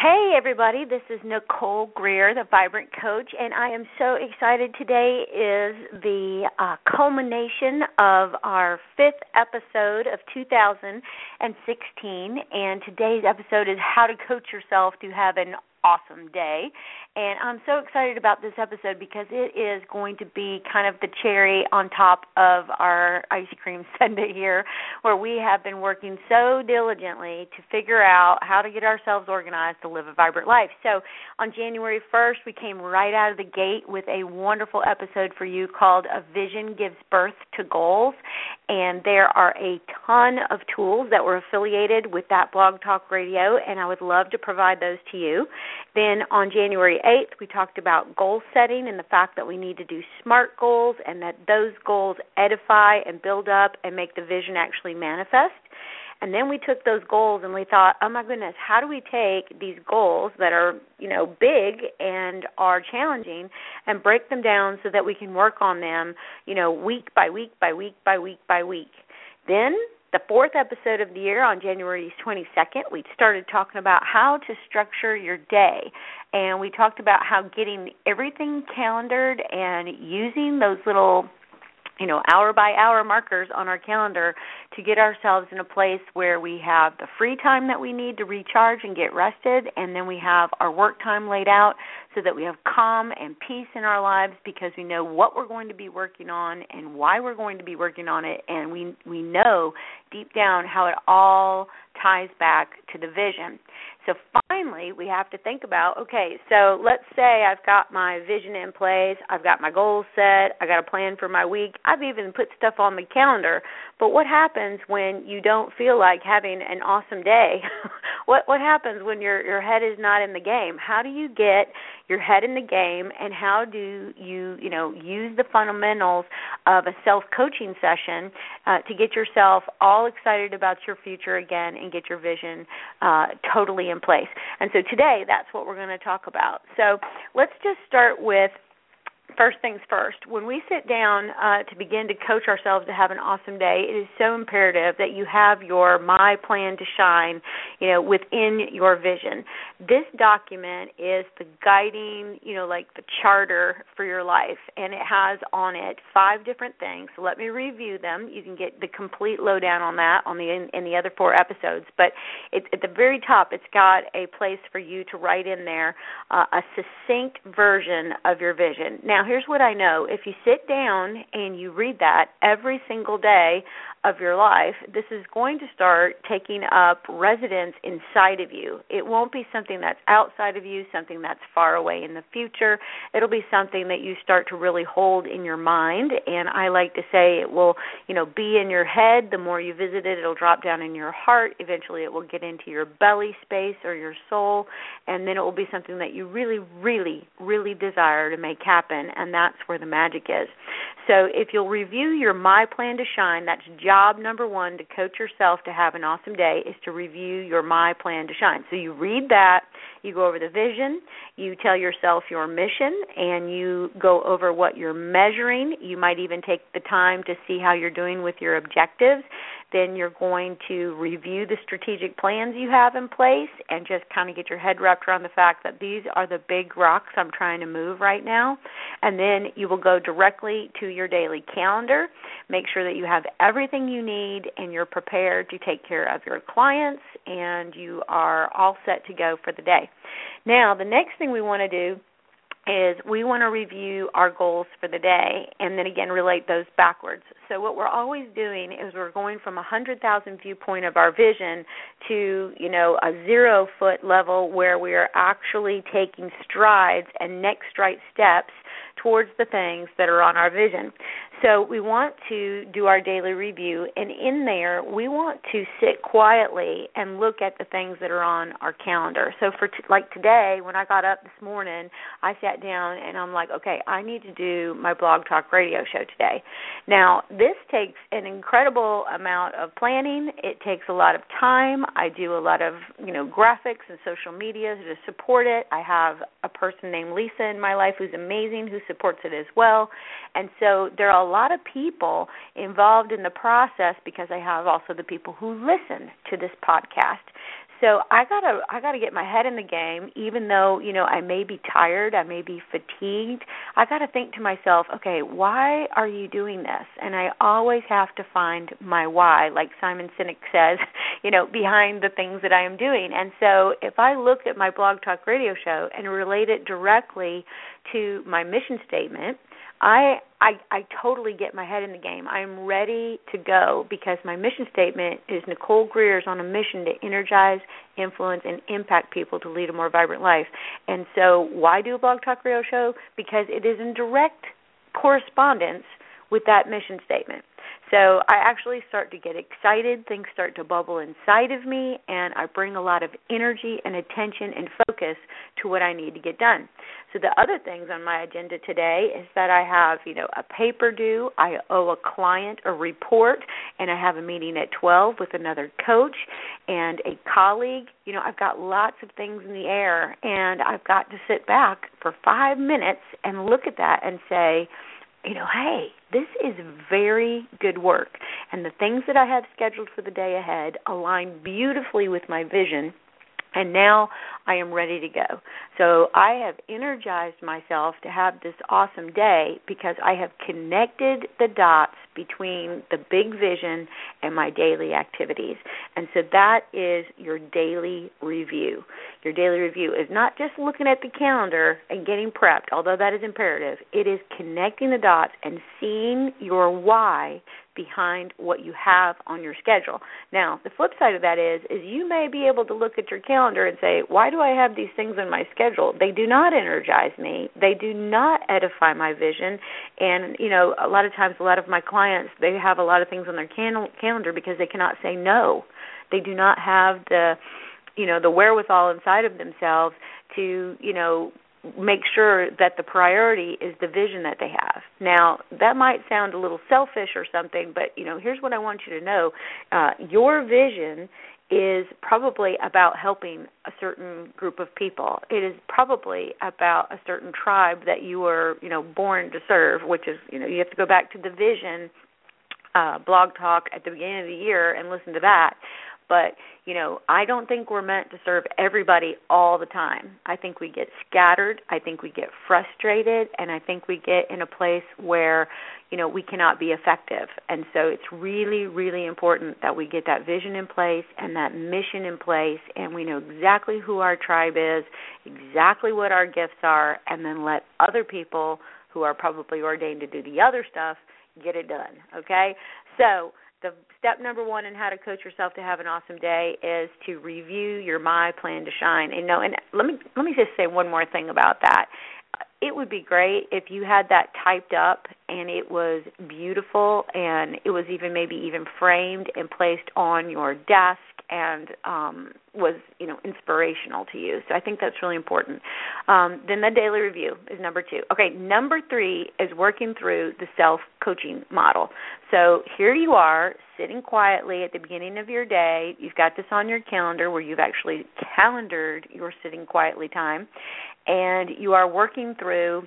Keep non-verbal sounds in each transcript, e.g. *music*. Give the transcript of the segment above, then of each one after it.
Hey, everybody, this is Nicole Greer, the Vibrant Coach, and I am so excited. Today is the uh, culmination of our fifth episode of 2016, and today's episode is How to Coach Yourself to Have an Awesome Day. And I'm so excited about this episode because it is going to be kind of the cherry on top of our ice cream *laughs* sundae here, where we have been working so diligently to figure out how to get ourselves organized to live a vibrant life. So on January 1st, we came right out of the gate with a wonderful episode for you called A Vision Gives Birth to Goals. And there are a ton of tools that were affiliated with that blog talk radio, and I would love to provide those to you. Then on January 8th, we talked about goal setting and the fact that we need to do SMART goals and that those goals edify and build up and make the vision actually manifest. And then we took those goals and we thought, oh my goodness, how do we take these goals that are, you know, big and are challenging and break them down so that we can work on them, you know, week by week by week by week by week. Then the fourth episode of the year on January 22nd, we started talking about how to structure your day. And we talked about how getting everything calendared and using those little you know, hour by hour markers on our calendar to get ourselves in a place where we have the free time that we need to recharge and get rested, and then we have our work time laid out so that we have calm and peace in our lives because we know what we're going to be working on and why we're going to be working on it, and we we know deep down how it all ties back to the vision. So finally, we have to think about okay, so let's say I've got my vision in place, I've got my goals set, I got a plan for my week, I've even put stuff on the calendar. But what happens when you don't feel like having an awesome day? *laughs* what what happens when your your head is not in the game? How do you get your head in the game and how do you, you know, use the fundamentals of a self-coaching session uh, to get yourself all excited about your future again and get your vision uh, totally in place. And so today, that's what we're going to talk about. So let's just start with first things first, when we sit down uh, to begin to coach ourselves to have an awesome day, it is so imperative that you have your My Plan to Shine, you know, within your vision. This document is the guiding, you know, like the charter for your life, and it has on it five different things. So let me review them. You can get the complete lowdown on that on the in, in the other four episodes. But it, at the very top, it's got a place for you to write in there uh, a succinct version of your vision. Now, here's what I know. If you sit down and you read that every single day of your life, this is going to start taking up residence inside of you. It won't be something that's outside of you, something that's far away in the future. It'll be something that you start to really hold in your mind. And I like to say it will, you know, be in your head. The more you visit it, it'll drop down in your heart. Eventually, it will get into your belly space or your soul. And then it will be something that you really, really, really desire to make happen. And that's where the magic is. So if you'll review your My Plan to Shine, that's job number one to coach yourself to have an awesome day is to review your My Plan to Shine. So you read that, you go over the vision, you tell yourself your mission, and you go over what you're measuring. You might even take the time to see how you're doing with your objectives then you're going to review the strategic plans you have in place and just kind of get your head wrapped around the fact that these are the big rocks I'm trying to move right now. And then you will go directly to your daily calendar. Make sure that you have everything you need and you're prepared to take care of your clients and you are all set to go for the day. Now, the next thing we want to do is we want to review our goals for the day and then again relate those backwards. So what we're always doing is we're going from a 100,000 viewpoint of our vision to, you know, a 0 foot level where we are actually taking strides and next right steps towards the things that are on our vision. So we want to do our daily review, and in there, we want to sit quietly and look at the things that are on our calendar. So for t- like today, when I got up this morning, I sat down and I'm like, okay, I need to do my blog talk radio show today. Now this takes an incredible amount of planning. It takes a lot of time. I do a lot of you know graphics and social media to support it. I have a person named Lisa in my life who's amazing who supports it as well, and so there are lot of people involved in the process because I have also the people who listen to this podcast. so I gotta I gotta get my head in the game, even though you know I may be tired, I may be fatigued. I gotta think to myself, okay, why are you doing this? And I always have to find my why, like Simon Sinek says, *laughs* you know, behind the things that I am doing. And so if I look at my blog talk radio show and relate it directly to my mission statement I I I totally get my head in the game. I'm ready to go because my mission statement is Nicole Greer is on a mission to energize, influence, and impact people to lead a more vibrant life. And so, why do a blog talk radio show? Because it is in direct correspondence with that mission statement. So I actually start to get excited, things start to bubble inside of me, and I bring a lot of energy and attention and focus to what I need to get done. So the other things on my agenda today is that I have, you know, a paper due, I owe a client a report, and I have a meeting at 12 with another coach and a colleague. You know, I've got lots of things in the air, and I've got to sit back for 5 minutes and look at that and say, you know, hey, this is very good work. And the things that I have scheduled for the day ahead align beautifully with my vision and now I am ready to go. So I have energized myself to have this awesome day because I have connected the dots between the big vision and my daily activities. And so that is your daily review. Your daily review is not just looking at the calendar and getting prepped, although that is imperative. It is connecting the dots and seeing your why behind what you have on your schedule. Now, the flip side of that is is you may be able to look at your calendar and say, "Why do I have these things on my schedule? They do not energize me. They do not edify my vision." And, you know, a lot of times a lot of my clients, they have a lot of things on their cal- calendar because they cannot say no. They do not have the you know the wherewithal inside of themselves to you know make sure that the priority is the vision that they have. Now, that might sound a little selfish or something, but you know, here's what I want you to know. Uh, your vision is probably about helping a certain group of people. It is probably about a certain tribe that you were, you know, born to serve, which is, you know, you have to go back to the vision uh blog talk at the beginning of the year and listen to that. But you know i don't think we're meant to serve everybody all the time. I think we get scattered. I think we get frustrated. And i think we get in a place where you know we cannot be effective. And so it's really really important that we get that vision in place and that mission in place. And we know exactly who our tribe is exactly what our gifts are and then let other people who are probably ordained to do the other stuff get it done okay? So the step number one in how to coach yourself to have an awesome day is to review your my plan to shine. And know and let me let me just say one more thing about that it would be great if you had that typed up and it was beautiful and it was even maybe even framed and placed on your desk and um, was you know inspirational to you. So I think that's really important. Um, then the daily review is number two. Okay, number three is working through the self coaching model. So here you are sitting quietly at the beginning of your day. You've got this on your calendar where you've actually calendared your sitting quietly time, and you are working through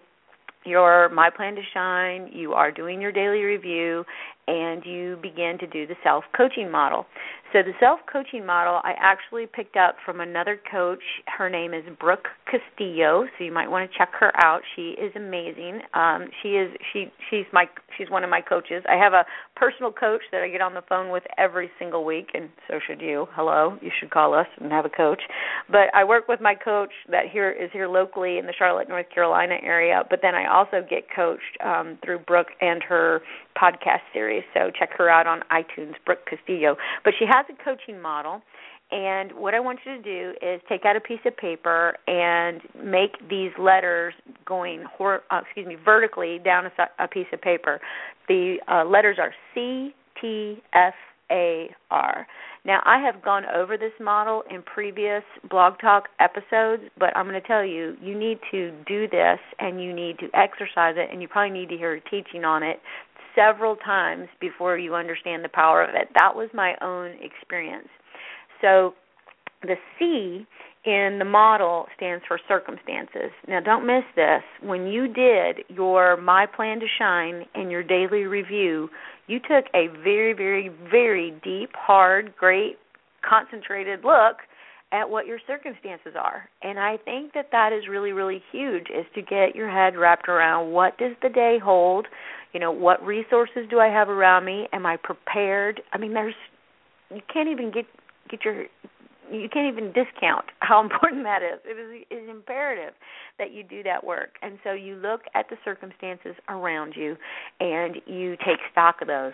your my plan to shine you are doing your daily review and you begin to do the self coaching model so the self coaching model I actually picked up from another coach. Her name is Brooke Castillo, so you might want to check her out. She is amazing. Um, she is she she's my she's one of my coaches. I have a personal coach that I get on the phone with every single week, and so should you. Hello, you should call us and have a coach. But I work with my coach that here is here locally in the Charlotte, North Carolina area. But then I also get coached um, through Brooke and her podcast series. So check her out on iTunes, Brooke Castillo. But she has a coaching model. And what I want you to do is take out a piece of paper and make these letters going, hor- uh, excuse me, vertically down a, a piece of paper. The uh, letters are C T F A R. Now, I have gone over this model in previous Blog Talk episodes, but I'm going to tell you, you need to do this and you need to exercise it, and you probably need to hear a teaching on it several times before you understand the power of it. That was my own experience. So the C in the model stands for circumstances. Now, don't miss this. When you did your My Plan to Shine and your daily review, you took a very, very, very deep, hard, great, concentrated look at what your circumstances are. And I think that that is really really huge is to get your head wrapped around what does the day hold? You know, what resources do I have around me? Am I prepared? I mean, there's you can't even get get your you can't even discount *laughs* how important that is. It is, it is imperative that you do that work. And so you look at the circumstances around you and you take stock of those.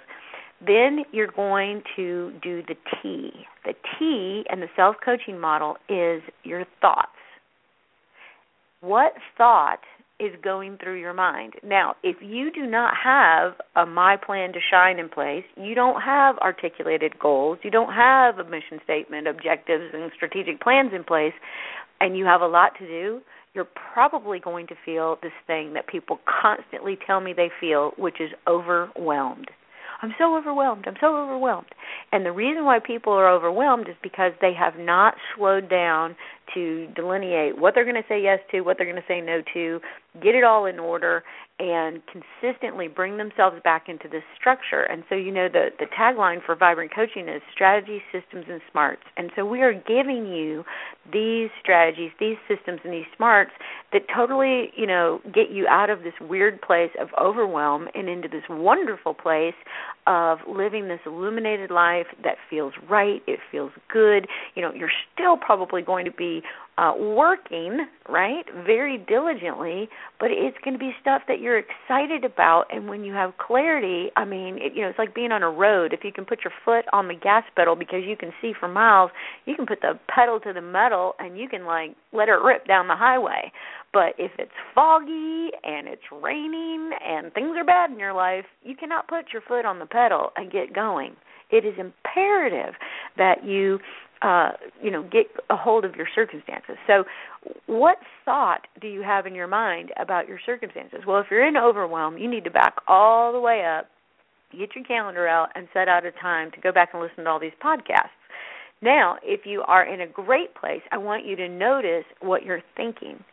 Then you're going to do the T. The T and the self coaching model is your thoughts. What thought is going through your mind. Now, if you do not have a my plan to shine in place, you don't have articulated goals, you don't have a mission statement, objectives and strategic plans in place, and you have a lot to do, you're probably going to feel this thing that people constantly tell me they feel, which is overwhelmed. I'm so overwhelmed. I'm so overwhelmed. And the reason why people are overwhelmed is because they have not slowed down to delineate what they're going to say yes to, what they're going to say no to, get it all in order, and consistently bring themselves back into this structure. And so, you know, the the tagline for Vibrant Coaching is strategy, systems, and smarts. And so, we are giving you these strategies, these systems, and these smarts that totally, you know, get you out of this weird place of overwhelm and into this wonderful place of living this illuminated life that feels right. It feels good. You know, you're still probably going to be uh, working, right, very diligently, but it's going to be stuff that you're excited about. And when you have clarity, I mean, it, you know, it's like being on a road. If you can put your foot on the gas pedal because you can see for miles, you can put the pedal to the metal and you can like let it rip down the highway. But if it's foggy and it's raining and things are bad in your life, you cannot put your foot on the pedal and get going. It is imperative that you uh, you know, get a hold of your circumstances. So, what thought do you have in your mind about your circumstances? Well, if you're in overwhelm, you need to back all the way up, get your calendar out, and set out a time to go back and listen to all these podcasts. Now, if you are in a great place, I want you to notice what you're thinking.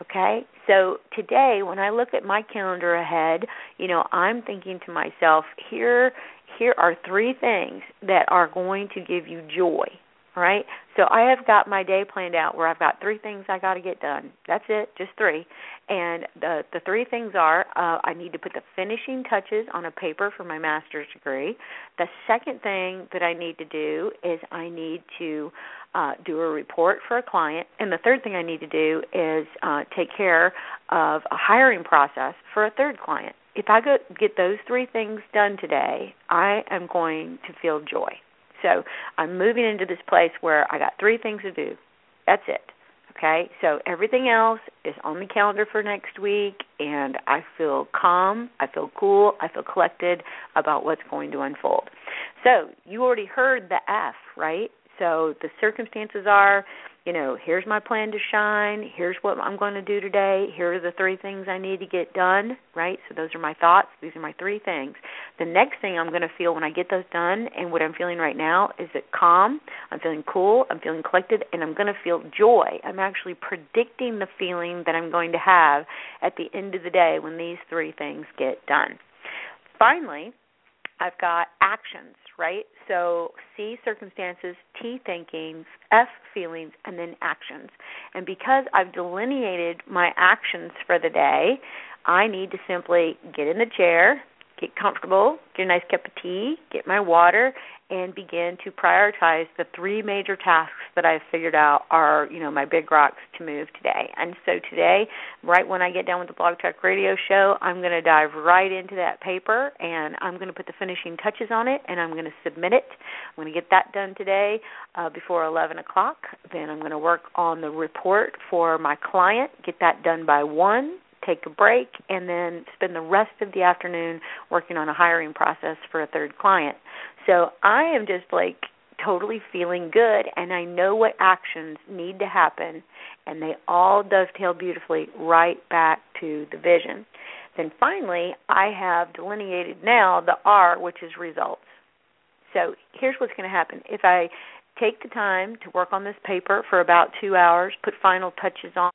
Okay? So today when I look at my calendar ahead, you know, I'm thinking to myself, here here are three things that are going to give you joy. Right? So I have got my day planned out where I've got three things I got to get done. That's it, just three. And the the three things are uh, I need to put the finishing touches on a paper for my master's degree. The second thing that I need to do is I need to uh, do a report for a client, and the third thing I need to do is uh, take care of a hiring process for a third client if I go, get those three things done today, I am going to feel joy. So I'm moving into this place where I got three things to do. That's it. Okay? So everything else is on the calendar for next week and I feel calm, I feel cool, I feel collected about what's going to unfold. So, you already heard the F, right? So the circumstances are you know, here's my plan to shine, here's what I'm going to do today, here are the three things I need to get done, right? So those are my thoughts, these are my three things. The next thing I'm going to feel when I get those done and what I'm feeling right now is that calm, I'm feeling cool, I'm feeling collected, and I'm going to feel joy. I'm actually predicting the feeling that I'm going to have at the end of the day when these three things get done. Finally, I've got actions, right? So C circumstances, T thinking, F feelings, and then actions. And because I've delineated my actions for the day, I need to simply get in the chair, get comfortable, get a nice cup of tea, get my water, and begin to prioritize the three major tasks that I've figured out are, you know, my big rocks to move today. And so today, right when I get done with the Blog Talk Radio show, I'm going to dive right into that paper and I'm going to put the finishing touches on it and I'm going to submit it. I'm going to get that done today uh, before 11 o'clock. Then I'm going to work on the report for my client, get that done by 1 take a break, and then spend the rest of the afternoon working on a hiring process for a third client. So I am just like totally feeling good and I know what actions need to happen and they all dovetail beautifully right back to the vision. Then finally, I have delineated now the R, which is results. So here's what's going to happen. If I take the time to work on this paper for about two hours, put final touches on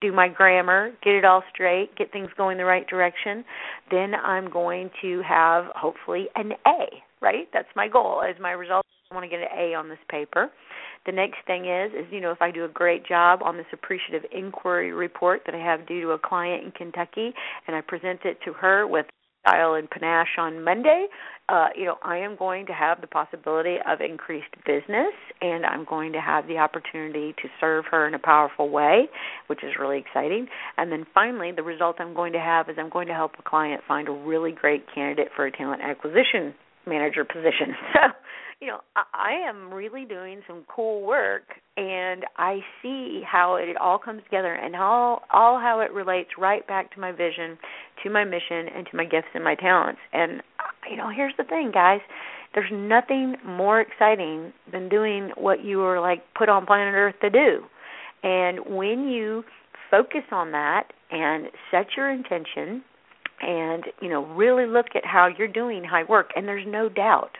do my grammar, get it all straight, get things going the right direction, then I'm going to have hopefully an A, right? That's my goal. As my result, I want to get an A on this paper. The next thing is is you know if I do a great job on this appreciative inquiry report that I have due to a client in Kentucky and I present it to her with style and panache on Monday, uh, you know, I am going to have the possibility of increased business and I'm going to have the opportunity to serve her in a powerful way, which is really exciting. And then finally, the result I'm going to have is I'm going to help a client find a really great candidate for a talent acquisition manager position. *laughs* So, you know, I am really doing some cool work and I see how it all comes together and all all how it relates right back to my vision, to my mission and to my gifts and my talents. And uh, you know, here's the thing, guys. There's nothing more exciting than doing what you were like put on planet Earth to do. And when you focus on that and set your intention and, you know, really look at how you're doing high work and there's no doubt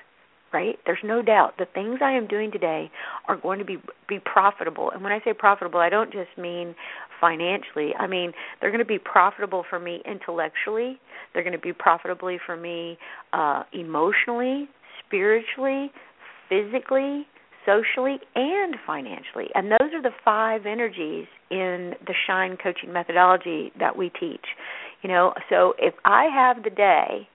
right? There's no doubt the things I am doing today are going to be be profitable. And when I say profitable, I don't just mean financially. I mean, they're going to be profitable for me intellectually. They're going to be profitably for me uh emotionally, spiritually, physically, socially, and financially. And those are the five energies in the Shine coaching methodology that we teach. You know, so if I have the day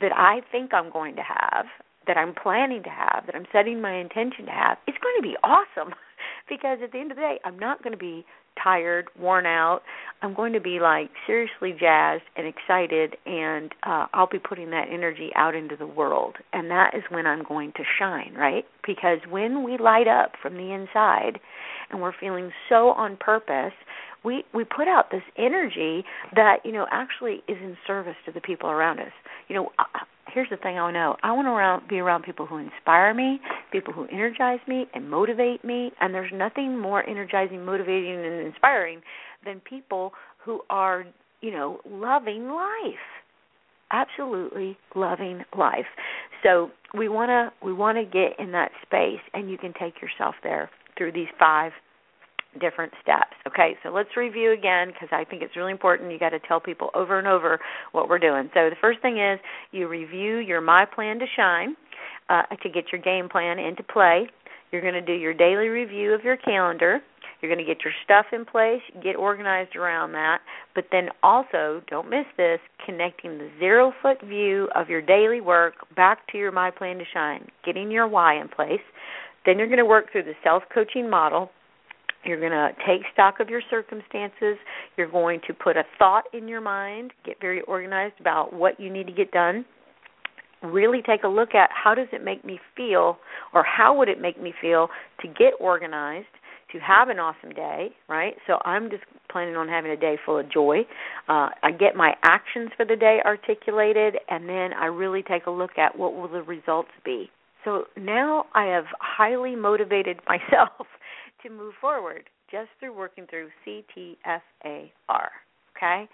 that I think I'm going to have that I'm planning to have, that I'm setting my intention to have, it's going to be awesome *laughs* because at the end of the day, I'm not going to be tired, worn out. I'm going to be like seriously jazzed and excited and uh I'll be putting that energy out into the world. And that is when I'm going to shine, right? Because when we light up from the inside and we're feeling so on purpose, we we put out this energy that, you know, actually is in service to the people around us. You know, here's the thing I know. I want to around, be around people who inspire me, people who energize me and motivate me, and there's nothing more energizing, motivating and inspiring than people who are, you know, loving life. Absolutely loving life. So, we want to we want to get in that space and you can take yourself there through these five different steps. Okay, so let's review again because I think it's really important. You got to tell people over and over what we're doing. So the first thing is you review your My Plan to Shine uh, to get your game plan into play. You're going to do your daily review of your calendar. You're going to get your stuff in place, get organized around that, but then also, don't miss this, connecting the zero foot view of your daily work back to your My Plan to Shine, getting your why in place. Then you're going to work through the self coaching model you're going to take stock of your circumstances. You're going to put a thought in your mind, get very organized about what you need to get done. Really take a look at how does it make me feel or how would it make me feel to get organized, to have an awesome day, right? So I'm just planning on having a day full of joy. Uh, I get my actions for the day articulated, and then I really take a look at what will the results be. So now I have highly motivated *laughs* myself to move forward just through working through CTFAR. Okay?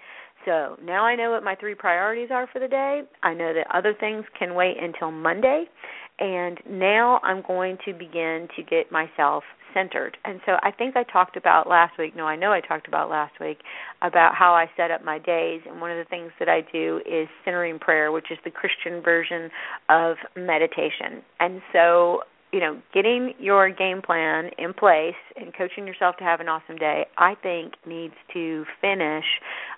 So now I know what my three priorities are for the day. I know that other things can wait until Monday. And now I'm going to begin to get myself centered. And so I think I talked about last week, no, I know I talked about last week, about how I set up my days. And one of the things that I do is centering prayer, which is the Christian version of meditation. And so you know, getting your game plan in place and coaching yourself to have an awesome day, I think needs to finish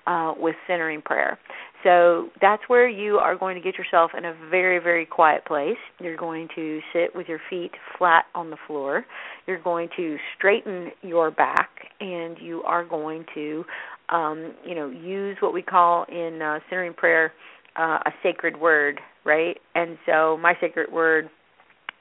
uh, with centering prayer. So that's where you are going to get yourself in a very, very quiet place. You're going to sit with your feet flat on the floor. You're going to straighten your back, and you are going to, um, you know, use what we call in uh, centering prayer uh, a sacred word, right? And so my sacred word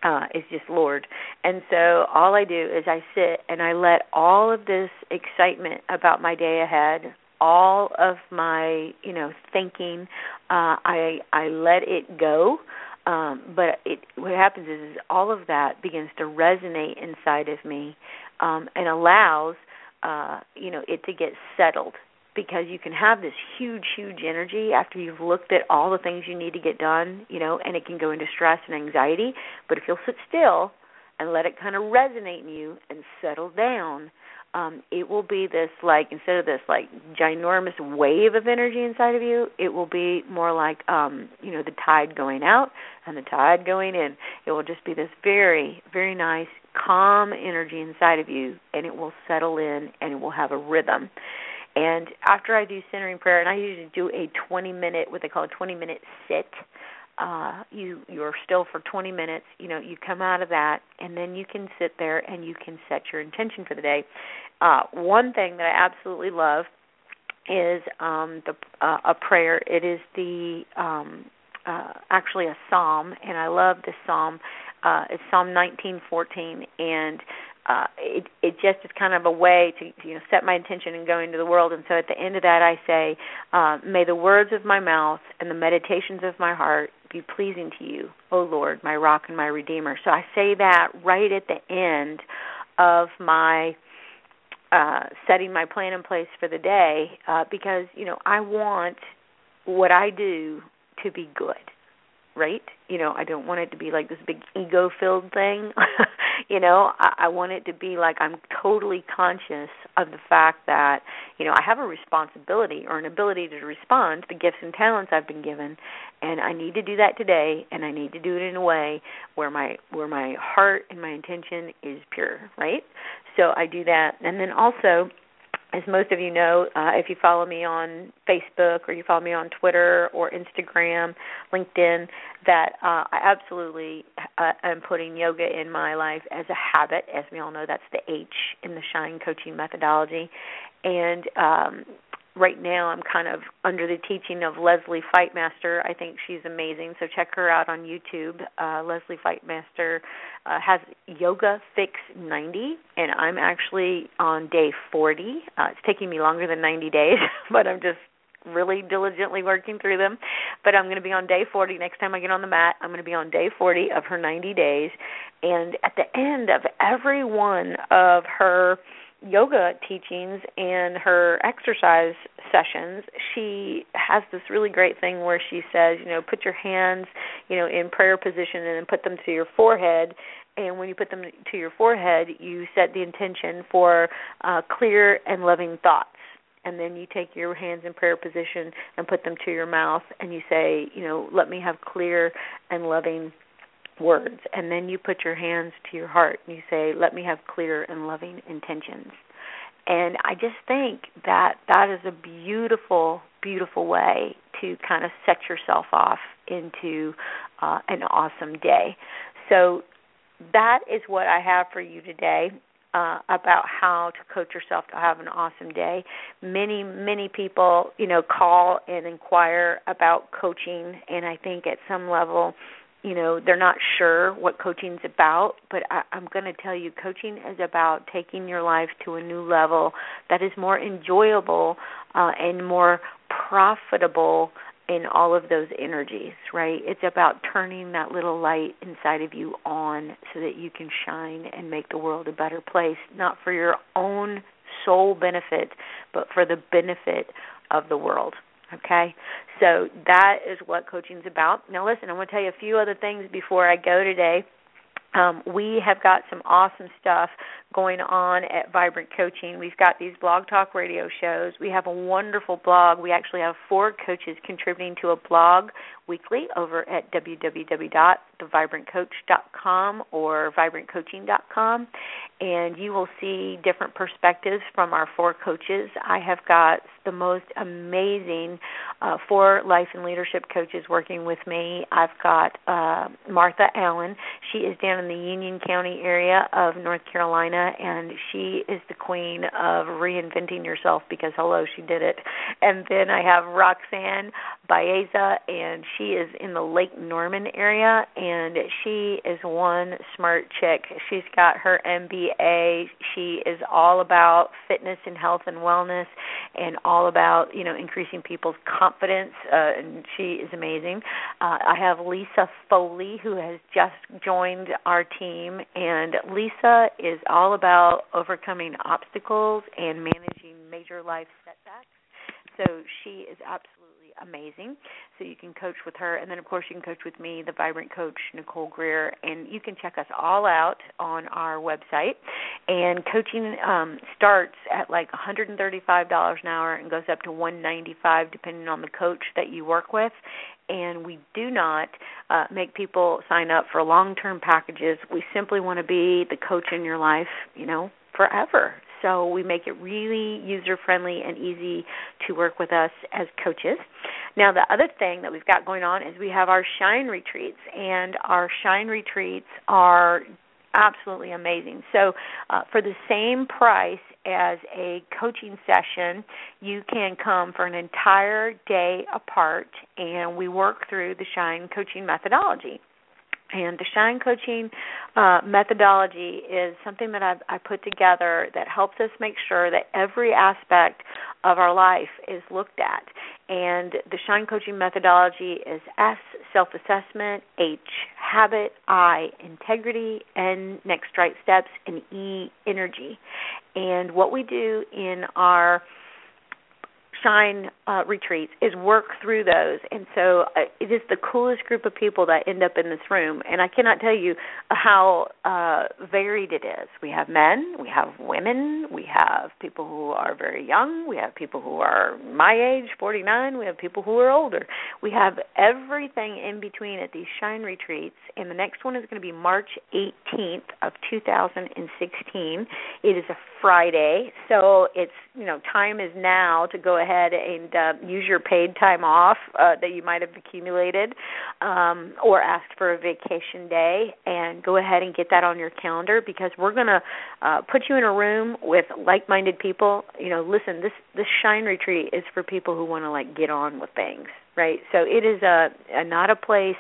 uh, is just Lord. And so all I do is I sit and I let all of this excitement about my day ahead, all of my you know thinking, uh, I I let it go. Um, but it what happens is, is all of that begins to resonate inside of me um, and allows uh, you know it to get settled because you can have this huge huge energy after you've looked at all the things you need to get done you know and it can go into stress and anxiety but if you'll sit still and let it kind of resonate in you and settle down um it will be this like instead of this like ginormous wave of energy inside of you it will be more like um you know the tide going out and the tide going in it will just be this very very nice calm energy inside of you, and it will settle in and it will have a rhythm. And after I do centering prayer, and I usually do a 20 minute, what they call a 20 minute sit. Uh, you you're still for 20 minutes. You know, you come out of that, and then you can sit there and you can set your intention for the day. Uh, one thing that I absolutely love is um, the uh, a prayer. It is the um, uh, actually a psalm, and I love this psalm. Uh, it's Psalm 19:14, and uh, it it just is kind of a way to you know set my intention and go into the world. And so at the end of that, I say, uh, "May the words of my mouth and the meditations of my heart be pleasing to you, O Lord, my rock and my redeemer." So I say that right at the end of my uh, setting my plan in place for the day uh, because you know I want what I do to be good, right? You know, I don't want it to be like this big ego filled thing. *laughs* you know, I, I want it to be like I'm totally conscious of the fact that, you know, I have a responsibility or an ability to respond to the gifts and talents I've been given and I need to do that today and I need to do it in a way where my where my heart and my intention is pure, right? So I do that. And then also as most of you know, uh, if you follow me on Facebook or you follow me on Twitter or Instagram, LinkedIn, that uh, I absolutely uh, am putting yoga in my life as a habit. As we all know, that's the H in the Shine Coaching methodology. And um, right now I'm kind of under the teaching of Leslie Fightmaster. I think she's amazing. So check her out on YouTube. Uh, Leslie Fightmaster uh, has Yoga Fix 90, and I'm actually on day 40. Uh, it's taking me longer than 90 days, *laughs* but I'm just really diligently working through them. But I'm going to be on day 40 next time I get on the mat. I'm going to be on day 40 of her 90 days, and at the end of every one of her yoga teachings and her exercise sessions, she has this really great thing where she says, you know, put your hands, you know, in prayer position and then put them to your forehead. And when you put them to your forehead, you set the intention for uh, clear and loving thoughts. And then you take your hands in prayer position and put them to your mouth, and you say, you know, let me have clear and loving words and then you put your hands to your heart and you say let me have clear and loving intentions and i just think that that is a beautiful beautiful way to kind of set yourself off into uh, an awesome day so that is what i have for you today uh, about how to coach yourself to have an awesome day. Many, many people, you know, call and inquire about coaching, and I think at some level, you know they're not sure what coaching's about but I, i'm going to tell you coaching is about taking your life to a new level that is more enjoyable uh, and more profitable in all of those energies right? It's about turning that little light inside of you on so that you can shine and make the world a better place not for your own sole benefit but for the benefit of the world Okay, so that is what coaching is about. Now, listen, I want to tell you a few other things before I go today. Um, we have got some awesome stuff going on at Vibrant Coaching. We've got these blog talk radio shows. We have a wonderful blog. We actually have four coaches contributing to a blog weekly over at www.thevibrantcoach.com or vibrantcoaching.com and you will see different perspectives from our four coaches. I have got the most amazing uh, four life and leadership coaches working with me. I've got uh, Martha Allen. She is in the Union County area of North Carolina, and she is the queen of reinventing yourself because, hello, she did it. And then I have Roxanne Baeza, and she is in the Lake Norman area, and she is one smart chick. She's got her MBA. She is all about fitness and health and wellness, and all about you know increasing people's confidence. Uh, and she is amazing. Uh, I have Lisa Foley, who has just joined our team, and Lisa is all about overcoming obstacles and managing major life setbacks. So she is absolutely amazing. So you can coach with her, and then of course you can coach with me, the Vibrant Coach Nicole Greer, and you can check us all out on our website. And coaching um, starts at like $135 an hour and goes up to 195 depending on the coach that you work with and we do not uh, make people sign up for long-term packages. We simply want to be the coach in your life, you know, forever. So we make it really user-friendly and easy to work with us as coaches. Now, the other thing that we've got going on is we have our Shine retreats, and our Shine retreats are absolutely amazing. So, uh, for the same price as a coaching session, you can come for an entire day apart, and we work through the Shine coaching methodology. And the Shine coaching uh, methodology is something that I've, I put together that helps us make sure that every aspect of our life is looked at. And the Shine coaching methodology is S, self assessment, H, habit, I, integrity, N, next right steps, and E, energy. And what we do in our shine uh, retreats is work through those. And so uh, it is the coolest group of people that end up in this room. And i cannot tell you how uh varied it is. We have men we have women we have people who are very young we have people who are my age 49 we have people who are older. We have everything in between at these shine retreats. And the next one is going to be march 18th of 2016 it is a friday so it's you know time is now to go ahead and uh, use your paid time off uh, that you might have accumulated um, or asked for a vacation day and go ahead and get that on your calendar because we're going to uh, put you in a room with like-minded people. You know listen this this shine retreat is for people who want to like get on with things right so it is a, a not a place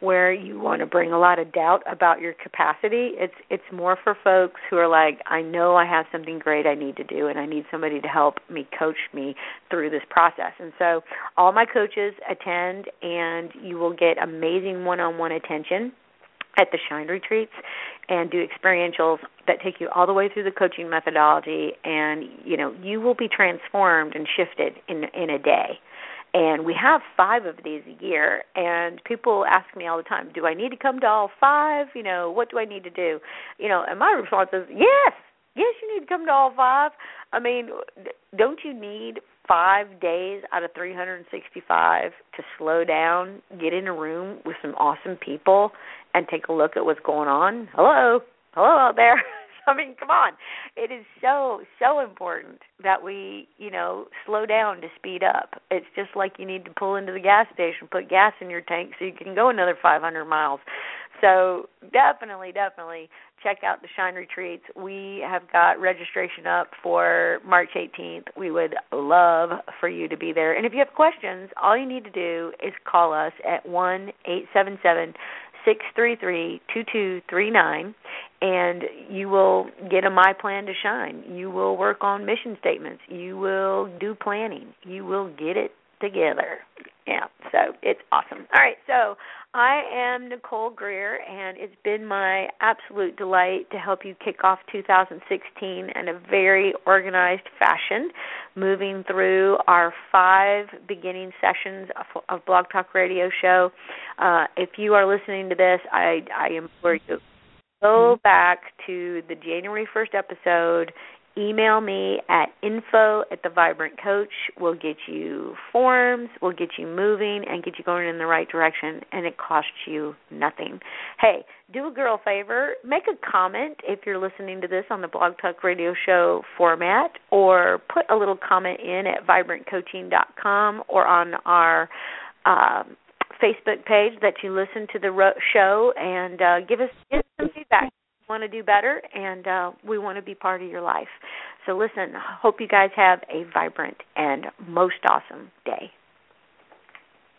where you want to bring a lot of doubt about your capacity. It's it's more for folks who are like, I know I have something great I need to do and I need somebody to help me coach me through this process. And so all my coaches attend and you will get amazing one-on-one attention at the Shine retreats and do experientials that take you all the way through the coaching methodology and you know you will be transformed and shifted in in a day and we have five of these a year and people ask me all the time do i need to come to all five? You know what do i need to do? You know and my response is yes yes you need to come to all five. I mean don't you need five days out of 365 to slow down get in a room with some awesome people and take a look at what's going on? Hello? Hello out there *laughs* I mean, come on. It is so so important that we, you know, slow down to speed up. It's just like you need to pull into the gas station, put gas in your tank so you can go another 500 miles. So, definitely definitely check out the Shine Retreats. We have got registration up for March 18th. We would love for you to be there. And if you have questions, all you need to do is call us at one eight seven seven six three three two two three nine and you will get a my plan to shine. You will work on mission statements. You will do planning. You will get it together. Yeah so it's awesome. All right so i am nicole greer and it's been my absolute delight to help you kick off 2016 in a very organized fashion moving through our five beginning sessions of, of blog talk radio show uh, if you are listening to this i i implore you go back to the January 1st episode. Email me at info at the Vibrant Coach. We'll get you forms, we'll get you moving, and get you going in the right direction, and it costs you nothing. Hey, do a girl favor, make a comment if you're listening to this on the Blog Talk Radio Show format, or put a little comment in at vibrantcoaching.com or on our um, Facebook page that you listen to the show and uh, give us give some feedback. Want to do better, and uh, we want to be part of your life. So listen, hope you guys have a vibrant and most awesome day.